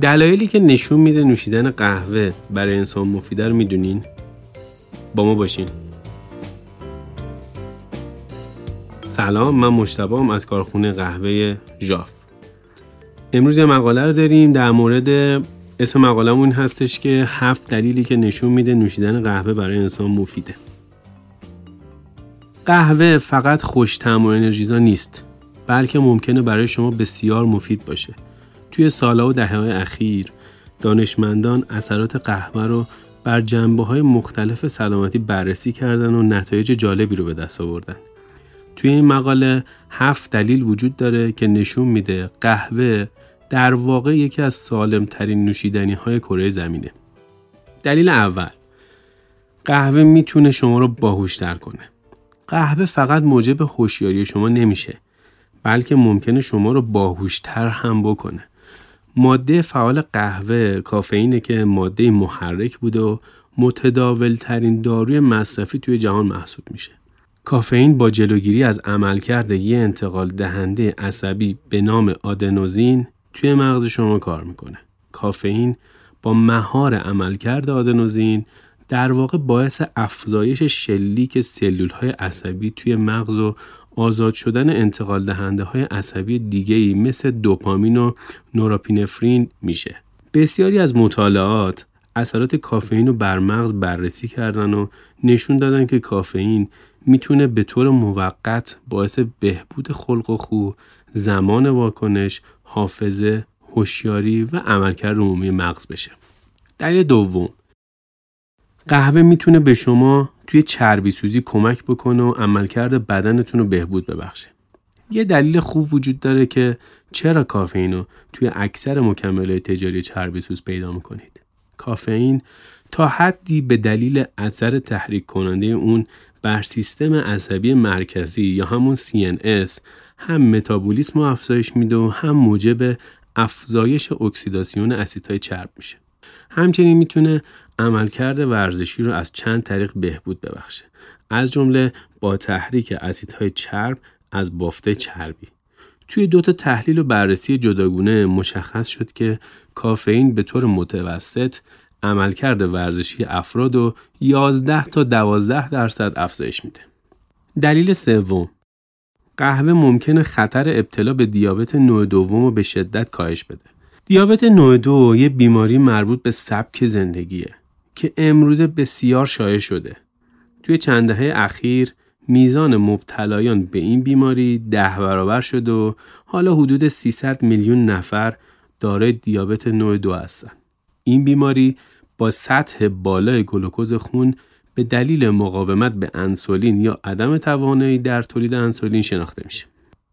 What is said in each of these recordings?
دلایلی که نشون میده نوشیدن قهوه برای انسان مفیده رو می‌دونین؟ با ما باشین. سلام من مشتبام از کارخونه قهوه ژاف. امروز یه مقاله رو داریم در مورد اسم مقالمون هستش که هفت دلیلی که نشون میده نوشیدن قهوه برای انسان مفیده. قهوه فقط خوشتم و انرژیزا نیست بلکه ممکنه برای شما بسیار مفید باشه. توی سالها و دهه های اخیر دانشمندان اثرات قهوه رو بر جنبه های مختلف سلامتی بررسی کردن و نتایج جالبی رو به دست آوردن. توی این مقاله هفت دلیل وجود داره که نشون میده قهوه در واقع یکی از سالم ترین نوشیدنی های کره زمینه. دلیل اول قهوه می‌تونه شما رو باهوشتر کنه. قهوه فقط موجب هوشیاری شما نمیشه بلکه ممکنه شما رو باهوشتر هم بکنه. ماده فعال قهوه کافئینه که ماده محرک بوده و متداول ترین داروی مصرفی توی جهان محسوب میشه. کافئین با جلوگیری از عملکرد یه انتقال دهنده عصبی به نام آدنوزین توی مغز شما کار می‌کنه. کافئین با مهار عملکرد آدنوزین در واقع باعث افزایش شلیک سلول های عصبی توی مغز و آزاد شدن انتقال دهنده های عصبی دیگه ای مثل دوپامین و نوراپینفرین میشه. بسیاری از مطالعات اثرات کافئین رو بر مغز بررسی کردن و نشون دادن که کافئین می‌تونه به طور موقت باعث بهبود خلق و خو، زمان واکنش، حافظه، هوشیاری و عملکرد عمومی مغز بشه. دلیل دوم قهوه می‌تونه به شما توی چربی سوزی کمک بکنه و عملکرد بدنتون رو بهبود ببخشه. یه دلیل خوب وجود داره که چرا کافئین رو توی اکثر مکملهای تجاری چربی سوز پیدا می‌کنید. کافئین تا حدی به دلیل اثر تحریک کننده اون بر سیستم عصبی مرکزی یا همون CNS هم متابولیسم رو افزایش میده و هم موجب افزایش اکسیداسیون اسیدهای چرب میشه. همچنین می‌تونه عملکرد ورزشی رو از چند طریق بهبود ببخشه. از جمله با تحریک اسیدهای چرب از بافته چربی. توی دو تا تحلیل و بررسی جداگونه مشخص شد که کافئین به طور متوسط عملکرد ورزشی افراد و 11 تا 12 درصد افزایش میده. دلیل سوم قهوه ممکنه خطر ابتلا به دیابت نوع دوم رو به شدت کاهش بده. دیابت نوع دو یه بیماری مربوط به سبک زندگیه که امروزه بسیار شایع شده. توی چند دهه اخیر میزان مبتلایان به این بیماری ده برابر شده و حالا حدود 300 میلیون نفر دارای دیابت نوع دو هستن. این بیماری با سطح بالای گلوکوز خون به دلیل مقاومت به انسولین یا عدم توانایی در تولید انسولین شناخته میشه.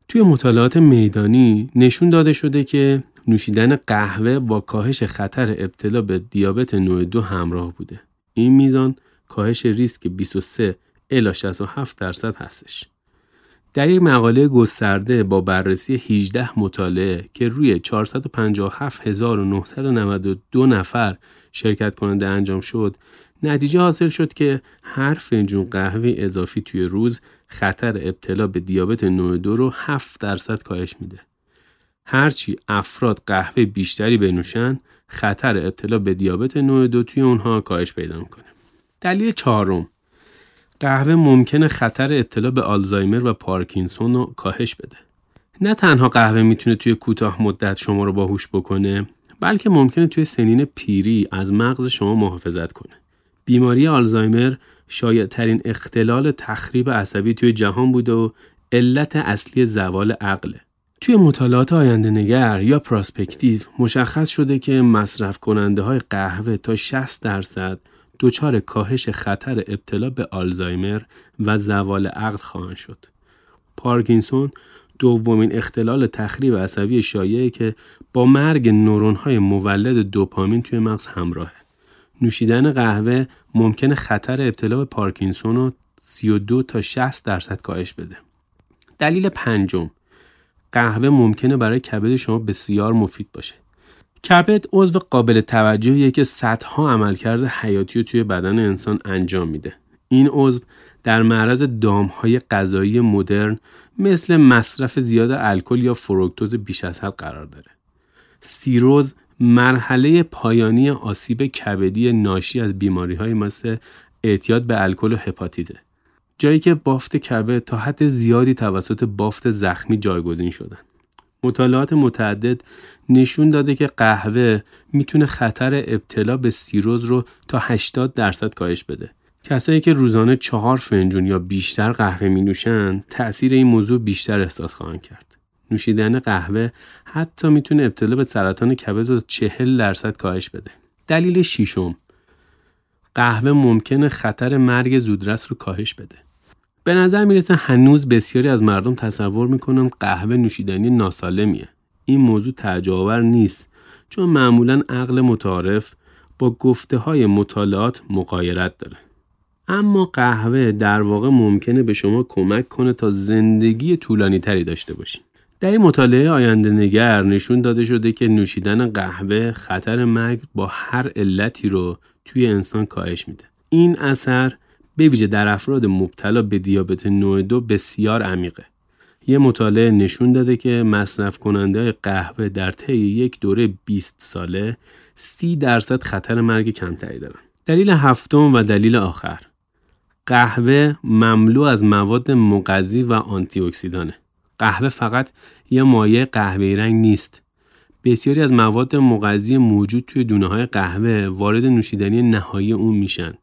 توی مطالعات میدانی نشون داده شده که نوشیدن قهوه با کاهش خطر ابتلا به دیابت نوع دو همراه بوده. این میزان کاهش ریسک 23 الی 67 درصد هستش. در یک مقاله گسترده با بررسی 18 مطالعه که روی 457992 نفر شرکت کننده انجام شد، نتیجه حاصل شد که هر فنجون قهوه اضافی توی روز خطر ابتلا به دیابت نوع دو رو 7 درصد کاهش میده. هرچی افراد قهوه بیشتری بنوشن خطر ابتلا به دیابت نوع دو توی اونها کاهش پیدا می‌کنه. دلیل چهارم قهوه ممکنه خطر ابتلا به آلزایمر و پارکینسون رو کاهش بده. نه تنها قهوه می‌تونه توی کوتاه مدت شما رو باهوش بکنه بلکه ممکنه توی سنین پیری از مغز شما محافظت کنه. بیماری آلزایمر شاید ترین اختلال تخریب عصبی توی جهان بوده و علت اصلی زوال عقله. توی مطالعات آینده نگر یا پراسپکتیو مشخص شده که مصرف کننده های قهوه تا 60 درصد دچار کاهش خطر ابتلا به آلزایمر و زوال عقل خواهند شد. پارکینسون دومین اختلال تخریب عصبی شایعه که با مرگ نورون های مولد دوپامین توی مغز همراهه. نوشیدن قهوه ممکنه خطر ابتلا به پارکینسون رو 32 تا 60 درصد کاهش بده. دلیل پنجم قهوه ممکنه برای کبد شما بسیار مفید باشه. کبد عضو قابل توجهیه که صدها عملکرد حیاتی رو توی بدن انسان انجام میده. این عضو در معرض دامهای غذایی مدرن مثل مصرف زیاد الکل یا فروکتوز بیش از حد قرار داره. سیروز مرحله پایانی آسیب کبدی ناشی از بیماری های مثل اعتیاد به الکل و هپاتیته جایی که بافت کبد تا حد زیادی توسط بافت زخمی جایگزین شدن مطالعات متعدد نشون داده که قهوه می‌تونه خطر ابتلا به سیروز رو تا 80 درصد کاهش بده. کسایی که روزانه چهار فنجون یا بیشتر قهوه می نوشن تأثیر این موضوع بیشتر احساس خواهند کرد. نوشیدن قهوه حتی می‌تونه ابتلا به سرطان کبد رو 40 درصد کاهش بده. دلیل شیشم قهوه ممکنه خطر مرگ زودرس رو کاهش بده. به نظر می‌رسه هنوز بسیاری از مردم تصور می‌کنن قهوه نوشیدنی ناسالمیه. این موضوع تعجبآور نیست چون معمولا عقل متعارف با گفته های مطالعات مقایرت داره. اما قهوه در واقع ممکنه به شما کمک کنه تا زندگی طولانی تری داشته باشین. در این مطالعه آینده نگر نشون داده شده که نوشیدن قهوه خطر مرگ با هر علتی رو توی انسان کاهش میده. این اثر به ویژه در افراد مبتلا به دیابت نوع دو بسیار عمیقه. یه مطالعه نشون داده که مصرف کننده قهوه در طی یک دوره 20 ساله 30 درصد خطر مرگ کمتری دارن. دلیل هفتم و دلیل آخر قهوه مملو از مواد مغذی و آنتی اکسیدانه. قهوه فقط یه مایع قهوه‌ای رنگ نیست. بسیاری از مواد مغذی موجود توی دونه های قهوه وارد نوشیدنی نهایی اون میشن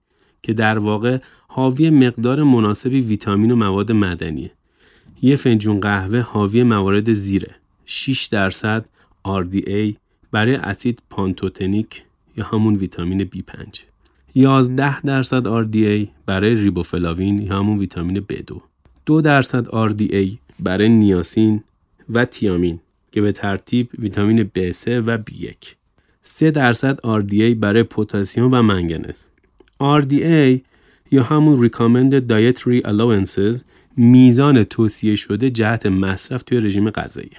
که در واقع حاوی مقدار مناسبی ویتامین و مواد مدنیه. یه فنجون قهوه حاوی موارد زیره. 6 درصد RDA برای اسید پانتوتنیک یا همون ویتامین B5 11 درصد RDA برای ریبوفلاوین یا همون ویتامین B2 2 درصد RDA برای نیاسین و تیامین که به ترتیب ویتامین B3 و B1 3 درصد RDA برای پتاسیم و منگنز. RDA یا همون Recommended Dietary Allowances میزان توصیه شده جهت مصرف توی رژیم غذایی.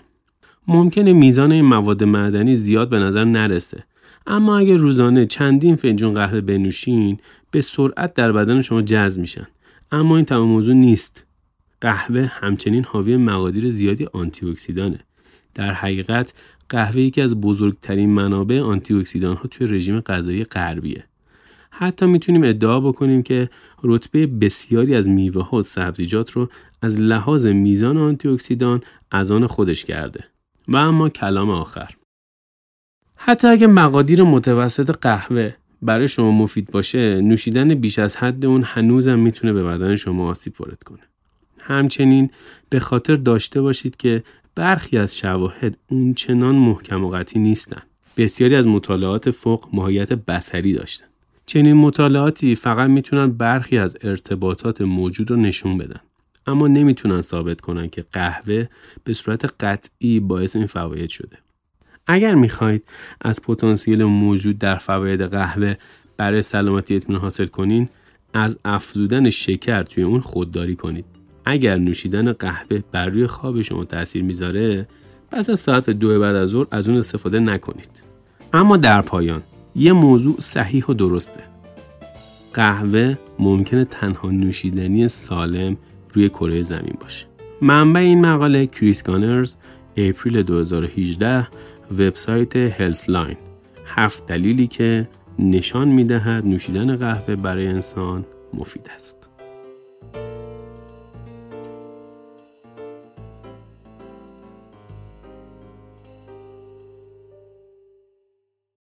ممکنه میزان این مواد معدنی زیاد به نظر نرسه. اما اگر روزانه چندین فنجون قهوه بنوشین به سرعت در بدن شما جذب میشن. اما این تمام موضوع نیست. قهوه همچنین حاوی مقادیر زیادی آنتی اکسیدانه در حقیقت قهوه یکی از بزرگترین منابع آنتی اکسیدان ها توی رژیم غذایی غربیه. حتی می‌تونیم ادعا بکنیم که رتبه بسیاری از میوه ها و سبزیجات رو از لحاظ میزان آنتی اکسیدان از آن خودش کرده. و اما کلام آخر. حتی اگه مقادیر متوسط قهوه برای شما مفید باشه نوشیدن بیش از حد اون هنوزم می‌تونه به بدن شما آسیب وارد کنه. همچنین به خاطر داشته باشید که برخی از شواهد اون چنان محکم و قطعی نیستن. بسیاری از مطالعات فوق ماهیت بسری داشتن. چنین مطالعاتی فقط می‌تونن برخی از ارتباطات موجود رو نشون بدن. اما نمی‌تونن ثابت کنن که قهوه به صورت قطعی باعث این فواید شده. اگر می‌خواهید از پتانسیل موجود در فواید قهوه برای سلامتی اطمینان حاصل کنین از افزودن شکر توی اون خودداری کنید. اگر نوشیدن قهوه بر روی خواب شما تاثیر می‌ذاره پس از ساعت دو بعد از ظهر از اون استفاده نکنید. اما در پایان یه موضوع صحیح و درسته. قهوه ممکنه تنها نوشیدنی سالم روی کره زمین باشه. منبع این مقاله کریس گانرز اپریل 2018 وبسایت Healthline. هفت دلیلی که نشان می‌دهد نوشیدن قهوه برای انسان مفید است.